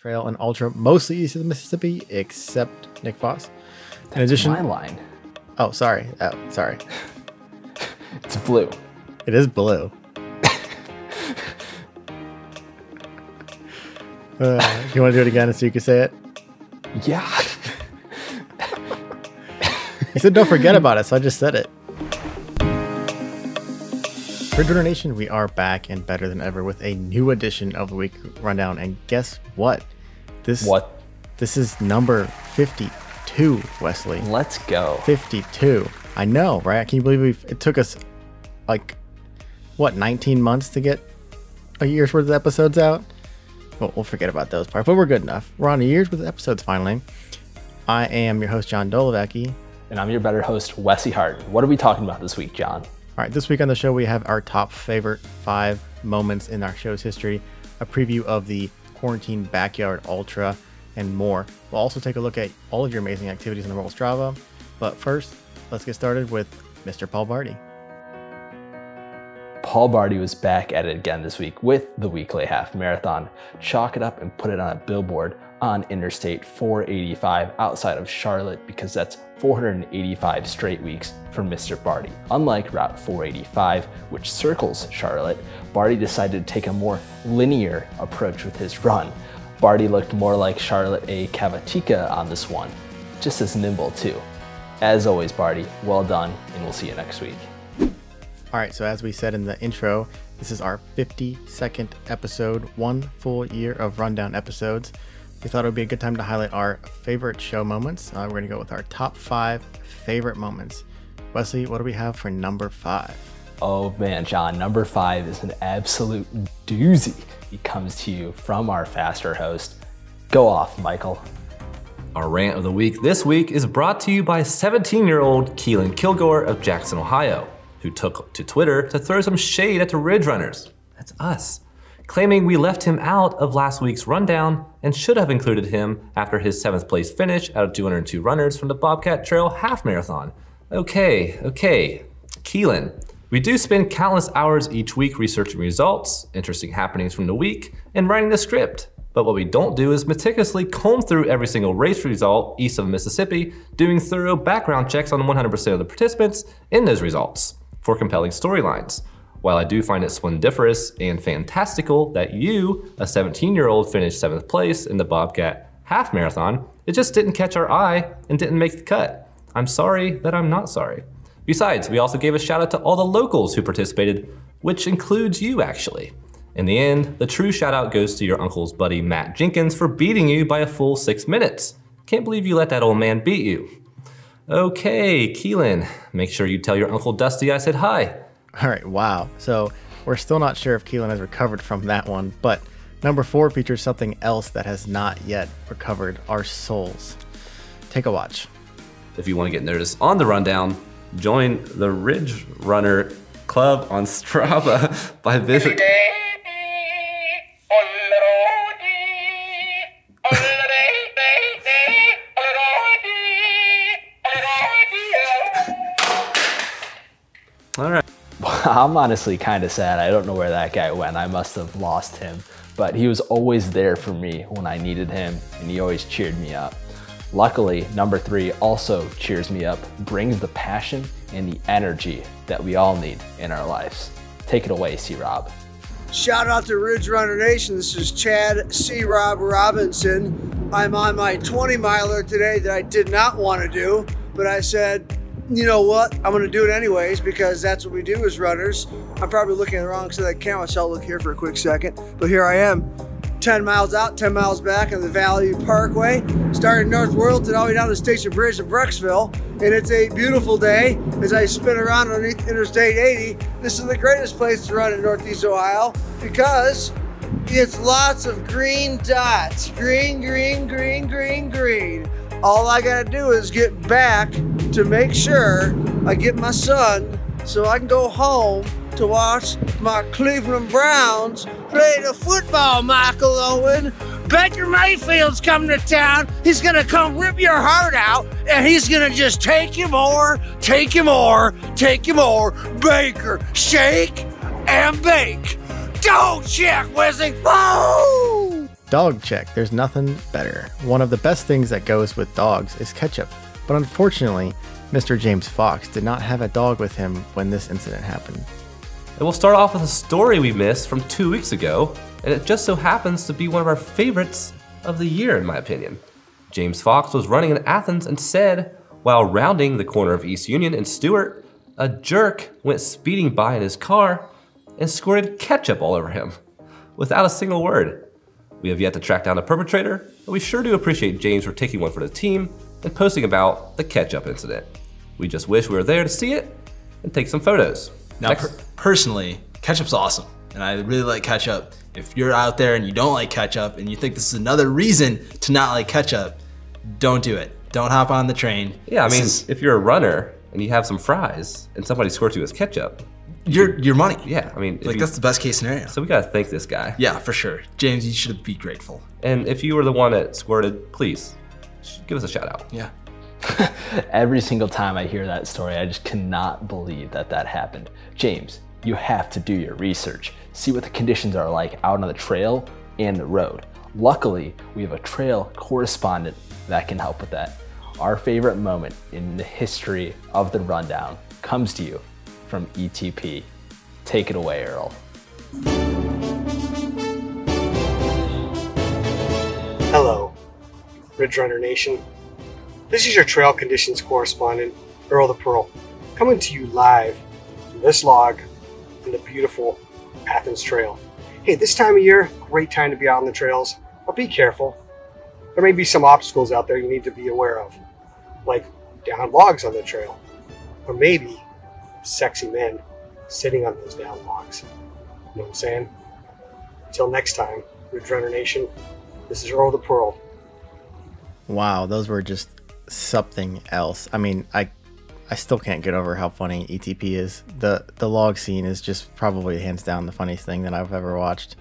Trail and Ultra, mostly east of the Mississippi, except Nick Voss. In addition, my line. Oh, sorry. Oh, sorry. it's blue. It is blue. uh, you want to do it again so you can say it? Yeah. you said don't forget about it, so I just said it. Ridge Runner Nation, we are back and better than ever with a new edition of the week rundown. And guess what? This what? This is number fifty-two, Wesley. Let's go. Fifty-two. I know, right? Can you believe we it took us like what, nineteen months to get a year's worth of episodes out? Well, we'll forget about those parts, but we're good enough. We're on a year's worth of episodes finally. I am your host, John Dolovacki. And I'm your better host, Wesley Hart. What are we talking about this week, John? All right, this week on the show, we have our top favorite five moments in our show's history, a preview of the Quarantine Backyard Ultra, and more. We'll also take a look at all of your amazing activities in the World Strava. But first, let's get started with Mr. Paul Barty. Paul Barty was back at it again this week with the weekly half marathon. Chalk it up and put it on a billboard on Interstate 485 outside of Charlotte because that's 485 straight weeks for Mr. Barty. Unlike Route 485, which circles Charlotte, Barty decided to take a more linear approach with his run. Barty looked more like Charlotte A. Cavatica on this one, just as nimble too. As always, Barty, well done, and we'll see you next week. All right, so as we said in the intro, this is our 52nd episode, one full year of rundown episodes. We thought it would be a good time to highlight our favorite show moments. Uh, we're going to go with our top five favorite moments. Wesley, what do we have for number five? Oh man, John, number five is an absolute doozy. It comes to you from our faster host. Go off, Michael. Our rant of the week this week is brought to you by 17 year old Keelan Kilgore of Jackson, Ohio who took to Twitter to throw some shade at the Ridge Runners. That's us. Claiming we left him out of last week's rundown and should have included him after his seventh place finish out of 202 runners from the Bobcat Trail Half Marathon. Okay, okay. Keelan, we do spend countless hours each week researching results, interesting happenings from the week, and writing the script. But what we don't do is meticulously comb through every single race result east of Mississippi, doing thorough background checks on 100% of the participants in those results for compelling storylines. While I do find it splendiferous and fantastical that you, a 17 year old, finished seventh place in the Bobcat half marathon, it just didn't catch our eye and didn't make the cut. I'm sorry that I'm not sorry. Besides, we also gave a shout out to all the locals who participated, which includes you actually. In the end, the true shout out goes to your uncle's buddy Matt Jenkins for beating you by a full six minutes. Can't believe you let that old man beat you. Okay, Keelan, make sure you tell your Uncle Dusty I said hi. All right, wow. So we're still not sure if Keelan has recovered from that one, but number four features something else that has not yet recovered our souls. Take a watch. If you want to get noticed on the rundown, join the Ridge Runner Club on Strava by visiting. I'm honestly kind of sad. I don't know where that guy went. I must have lost him. But he was always there for me when I needed him, and he always cheered me up. Luckily, number three also cheers me up, brings the passion and the energy that we all need in our lives. Take it away, C. Rob. Shout out to Ridge Runner Nation. This is Chad C. Rob Robinson. I'm on my 20 miler today that I did not want to do, but I said, you know what? I'm to do it anyways because that's what we do as runners. I'm probably looking the wrong side of the camera, so I'll look here for a quick second. But here I am, 10 miles out, 10 miles back on the Valley Parkway, starting North World all the way down to Station Bridge in Brecksville. And it's a beautiful day as I spin around underneath Interstate 80. This is the greatest place to run in Northeast Ohio because it's lots of green dots. Green, green, green, green, green. All I gotta do is get back to make sure I get my son so I can go home to watch my Cleveland Browns play the football, Michael Owen. Baker Mayfield's coming to town. He's going to come rip your heart out, and he's going to just take you more, take you more, take you more. Baker, shake and bake. Don't check, Wesley. Woo! Dog check. There's nothing better. One of the best things that goes with dogs is ketchup. But unfortunately, Mr. James Fox did not have a dog with him when this incident happened. And we'll start off with a story we missed from two weeks ago, and it just so happens to be one of our favorites of the year, in my opinion. James Fox was running in Athens and said, while rounding the corner of East Union and Stewart, a jerk went speeding by in his car and squirted ketchup all over him without a single word. We have yet to track down the perpetrator, but we sure do appreciate James for taking one for the team and posting about the ketchup incident. We just wish we were there to see it and take some photos. Now, per- personally, ketchup's awesome, and I really like ketchup. If you're out there and you don't like ketchup and you think this is another reason to not like ketchup, don't do it. Don't hop on the train. yeah, I This mean, is if you're a runner and you have some fries and somebody squirts you with ketchup, your your money. yeah, I mean, like you- that's the best case scenario. so we gotta thank this guy. yeah, for sure, James, you should be grateful. And if you were the one that squirted, please give us a shout out. Yeah. Every single time I hear that story, I just cannot believe that that happened. James, you have to do your research. See what the conditions are like out on the trail and the road. Luckily, we have a trail correspondent that can help with that. Our favorite moment in the history of the rundown comes to you from ETP. Take it away, Earl. Ridge Runner Nation. This is your trail conditions correspondent, Earl the Pearl, coming to you live from this log in the beautiful Athens Trail. Hey, this time of year, great time to be out on the trails, but be careful. There may be some obstacles out there you need to be aware of, like down logs on the trail, or maybe sexy men sitting on those down logs. You know what I'm saying? Until next time, Ridge Runner Nation, this is Earl the Pearl. Wow, those were just something else. I mean, I I still can't get over how funny ETP is. The the log scene is just probably hands down the funniest thing that I've ever watched.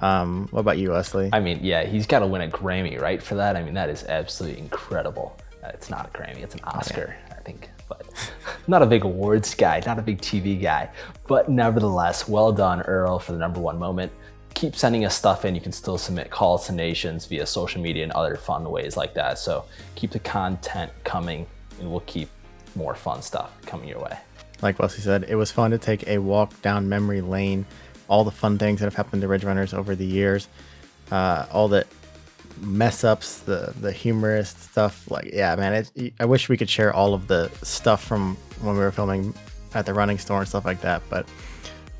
Um, what about you, Wesley? I mean, yeah, he's got to win a Grammy, right, for that. I mean, that is absolutely incredible. Uh, It's not a Grammy, it's an Oscar, I think. But not a big awards guy, not a big TV guy. But nevertheless, well done, Earl, for the number one moment. Keep sending us stuff in. You can still submit calls to nations via social media and other fun ways like that. So keep the content coming, and we'll keep more fun stuff coming your way. like Wesley said, it was fun to take a walk down memory lane. All the fun things that have happened to Ridge Runners over the years, uh, all the mess ups, the the humorous stuff. Like, yeah, man, it, I wish we could share all of the stuff from when we were filming at the running store and stuff like that. But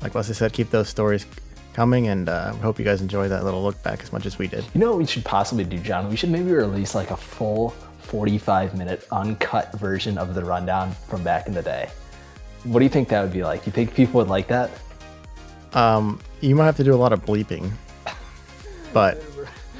like Wesley said, keep those stories coming, and uh, we hope you guys enjoy that little look back as much as we did. You know what we should possibly do, John? We should maybe release like a full 45 minute uncut version of the rundown from back in the day. What do you think that would be like? You think people would like that? Um, you might have to do a lot of bleeping, but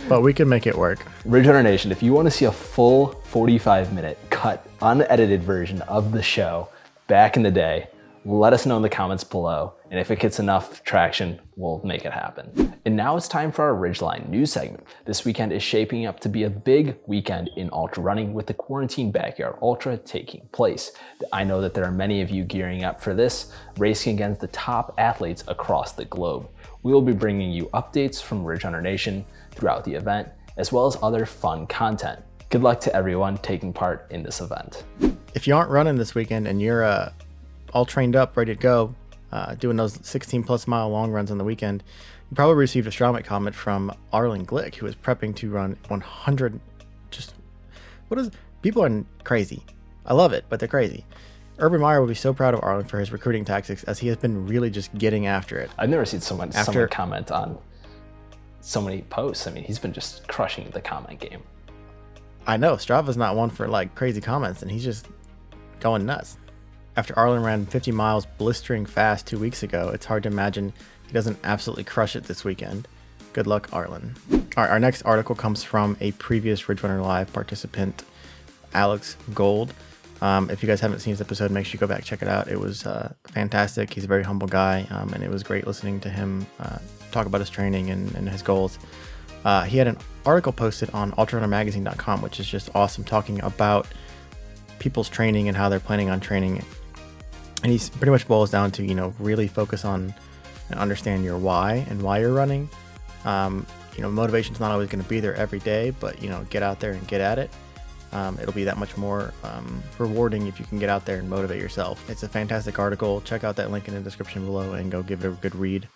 but we can make it work. Ridge Runner Nation, if you want to see a full 45 minute cut, unedited version of the show back in the day, let us know in the comments below. And if it gets enough traction, we'll make it happen. And now it's time for our Ridgeline news segment. This weekend is shaping up to be a big weekend in ultra running with the Quarantine Backyard Ultra taking place. I know that there are many of you gearing up for this, racing against the top athletes across the globe. We will be bringing you updates from Ridge Nation throughout the event, as well as other fun content. Good luck to everyone taking part in this event. if you aren't running this weekend and you're uh, all trained up, ready to go, uh, doing those 16 plus mile long runs on the weekend, you probably received a Strava comment from Arlen Glick, who is prepping to run 100. Just what is people are crazy. I love it, but they're crazy. Urban Meyer will be so proud of Arlen for his recruiting tactics as he has been really just getting after it. I've never seen someone After- someone comment on so many posts. I mean, he's been just crushing the comment game. I know Strava's not one for like crazy comments, and he's just going nuts. After Arlen ran 50 miles blistering fast two weeks ago, it's hard to imagine he doesn't absolutely crush it this weekend. Good luck, Arlen. All right, our next article comes from a previous Ridge Runner Live participant, Alex Gold. Um, if you guys haven't seen this episode, make sure you go back check it out. It was uh, fantastic. He's a very humble guy, um, and it was great listening to him uh, talk about his training and, and his goals. Uh, he had an article posted on ultrarunnermagazine.com, which is just awesome, talking about people's training and how they're planning on training. And he pretty much boils down to, you know, really focus on and understand your why and why you're running. Um, you know, motivation's not always going to be there every day, but you know, get out there and get at it. Um, it'll be that much more um, rewarding if you can get out there and motivate yourself. It's a fantastic article. Check out that link in the description below and go give it a good read.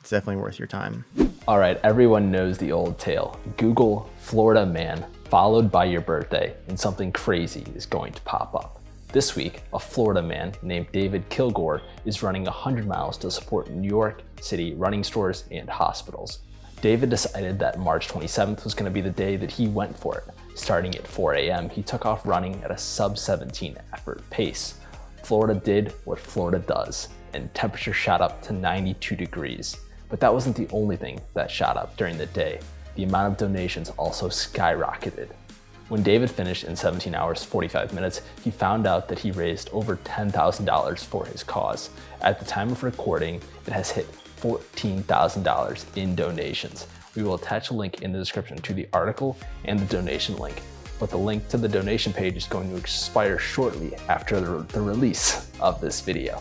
It's definitely worth your time. All right, everyone knows the old tale. Google Florida man followed by your birthday, and something crazy is going to pop up. This week, a Florida man named David Kilgore is running 100 miles to support New York City running stores and hospitals. David decided that March 27th was going to be the day that he went for it. Starting at 4 a.m., he took off running at a sub 17 effort pace. Florida did what Florida does, and temperature shot up to 92 degrees. But that wasn't the only thing that shot up during the day. The amount of donations also skyrocketed. When David finished in 17 hours 45 minutes, he found out that he raised over $10,000 for his cause. At the time of recording, it has hit $14,000 in donations. We will attach a link in the description to the article and the donation link, but the link to the donation page is going to expire shortly after the, the release of this video.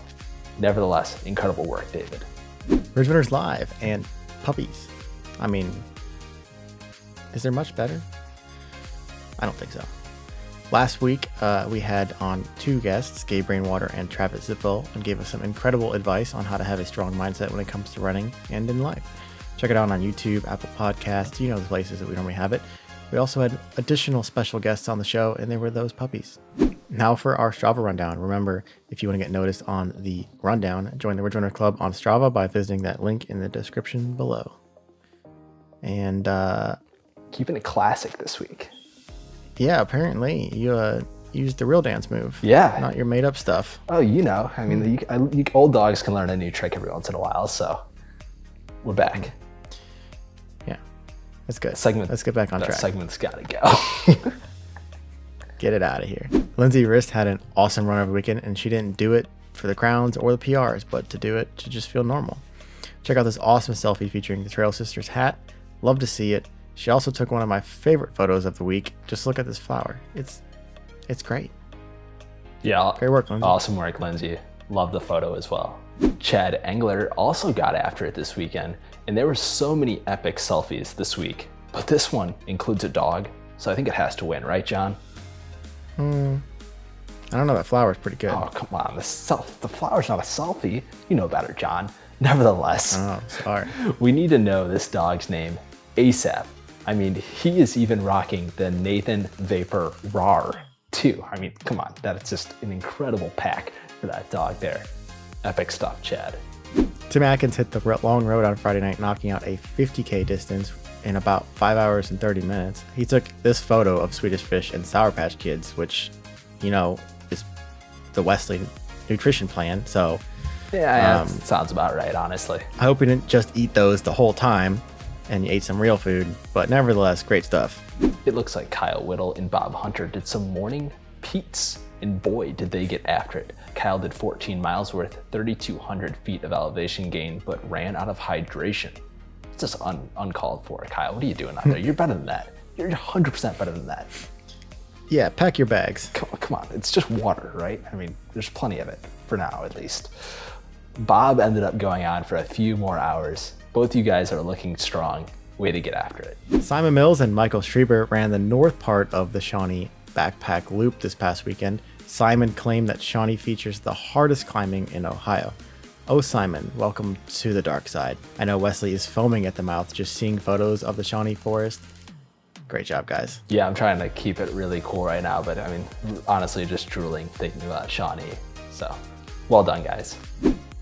Nevertheless, incredible work, David. Ridge Runners Live and puppies. I mean, is there much better? I don't think so. Last week, uh, we had on two guests, Gabe Rainwater and Travis Zipfel, and gave us some incredible advice on how to have a strong mindset when it comes to running and in life. Check it out on YouTube, Apple Podcasts, you know the places that we normally have it. We also had additional special guests on the show, and they were those puppies. Now for our Strava rundown. Remember, if you want to get noticed on the rundown, join the Ridge Runner Club on Strava by visiting that link in the description below. And uh, Keeping it classic this week. Yeah, apparently you uh, used the real dance move. Yeah. Not your made up stuff. Oh, you know, I mean, you, I, you, old dogs can learn a new trick every once in a while, so we're back. Yeah. That's good. Segment. Let's get back on that track. segment's got to go. Get it out of here. Lindsay Rist had an awesome run over the weekend, and she didn't do it for the crowns or the PRs, but to do it to just feel normal. Check out this awesome selfie featuring the Trail Sisters hat. Love to see it. She also took one of my favorite photos of the week. Just look at this flower. It's it's great. yeah. Great work, Lindsay. Awesome work, Lindsay. Love the photo as well. Chad Engler also got after it this weekend, and there were so many epic selfies this week. But this one includes a dog, so I think it has to win, right, John? Hmm. I don't know. That flower's pretty good. Oh, come on. The self, the flower's not a selfie. You know better, John. Nevertheless, Oh, sorry. we need to know this dog's name ASAP. I mean, he is even rocking the Nathan Vapor RAR too. I mean, come on, that's just an incredible pack for that dog there. Epic stuff, Chad. Tim Atkins hit the long road on Friday night, knocking out a 50k distance in about 5 hours and 30 minutes. He took this photo of Swedish Fish and Sour Patch Kids, which, you know, is the Wesley nutrition plan. So Yeah, Um, sounds about right, honestly. I hope he didn't just eat those the whole time and you ate some real food, but nevertheless, great stuff. It looks like Kyle Whittle and Bob Hunter did some morning peats, and boy, did they get after it. Kyle did 14 miles worth, 3,200 feet of elevation gain, but ran out of hydration. It's just un- uncalled for, Kyle. What are you doing out there? You're better than that. You're 100% better than that. Yeah, pack your bags. Come, come on, it's just water, right? I mean, there's plenty of it for now, at least. Bob ended up going on for a few more hours. Both you guys are looking strong. Way to get after it. Simon Mills and Michael Schreiber ran the north part of the Shawnee Backpack Loop this past weekend. Simon claimed that Shawnee features the hardest climbing in Ohio. Oh, Simon, welcome to the dark side. I know Wesley is foaming at the mouth just seeing photos of the Shawnee Forest. Great job, guys. Yeah, I'm trying to keep it really cool right now, but I mean, honestly, just drooling thinking about Shawnee. So, well done, guys.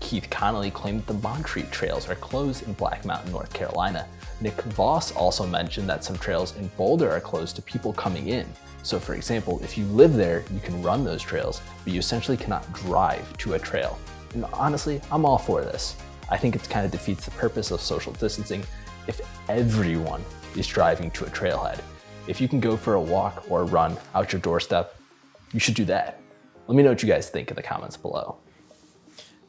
Keith Connolly claimed the Montreat trails are closed in Black Mountain, North Carolina. Nick Voss also mentioned that some trails in Boulder are closed to people coming in. So, for example, if you live there, you can run those trails, but you essentially cannot drive to a trail. And honestly, I'm all for this. I think it kind of defeats the purpose of social distancing if everyone is driving to a trailhead. If you can go for a walk or a run out your doorstep, you should do that. Let me know what you guys think in the comments below.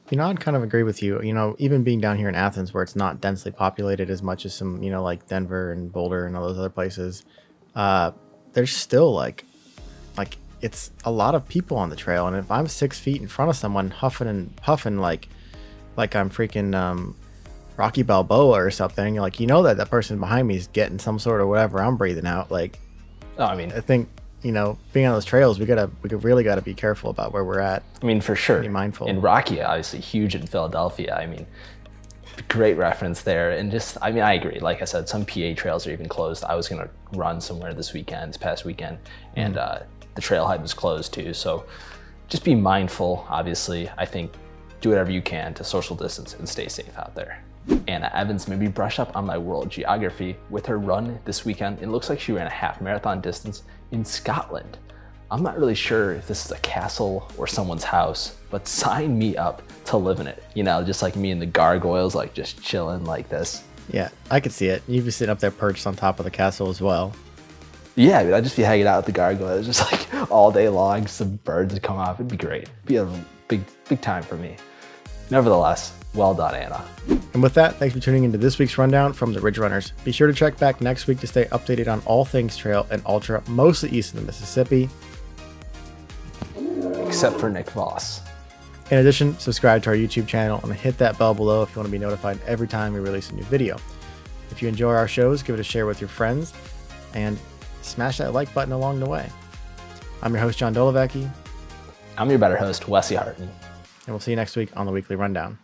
You know, I'd kind of agree with you. You know, even being down here in Athens, where it's not densely populated as much as some, you know, like Denver and Boulder and all those other places, uh, there's still like, like it's a lot of people on the trail. And if I'm six feet in front of someone huffing and puffing like, like I'm freaking um, Rocky Balboa or something, like you know that that person behind me is getting some sort of whatever I'm breathing out. Like Oh, I mean, I think you know, being on those trails, we gotta we really gotta be careful about where we're at. I mean, for sure. Be mindful. In Rocky, obviously huge in Philadelphia. I mean, great reference there. And just, I mean, I agree. Like I said, some PA trails are even closed. I was gonna run somewhere this weekend, this past weekend, and uh, the trailhead was closed too. So just be mindful. Obviously, I think do whatever you can to social distance and stay safe out there. Anna Evans maybe brush up on my world geography with her run this weekend. It looks like she ran a half marathon distance in Scotland. I'm not really sure if this is a castle or someone's house, but sign me up to live in it. You know, just like me and the gargoyles, like just chilling like this. Yeah, I could see it. You'd be sitting up there perched on top of the castle as well. Yeah, I'd just be hanging out with the gargoyles just like all day long. Some birds would come off. It'd be great. It'd be a big, big time for me. Nevertheless, well done, Anna. And with that, thanks for tuning into this week's rundown from the Ridge Runners. Be sure to check back next week to stay updated on all things trail and ultra, mostly east of the Mississippi. Except for Nick Voss. In addition, subscribe to our YouTube channel and hit that bell below if you want to be notified every time we release a new video. If you enjoy our shows, give it a share with your friends and smash that like button along the way. I'm your host, John Dolovecki, I'm your better host, Wesley Harton. and we'll see you next week on the Weekly Rundown.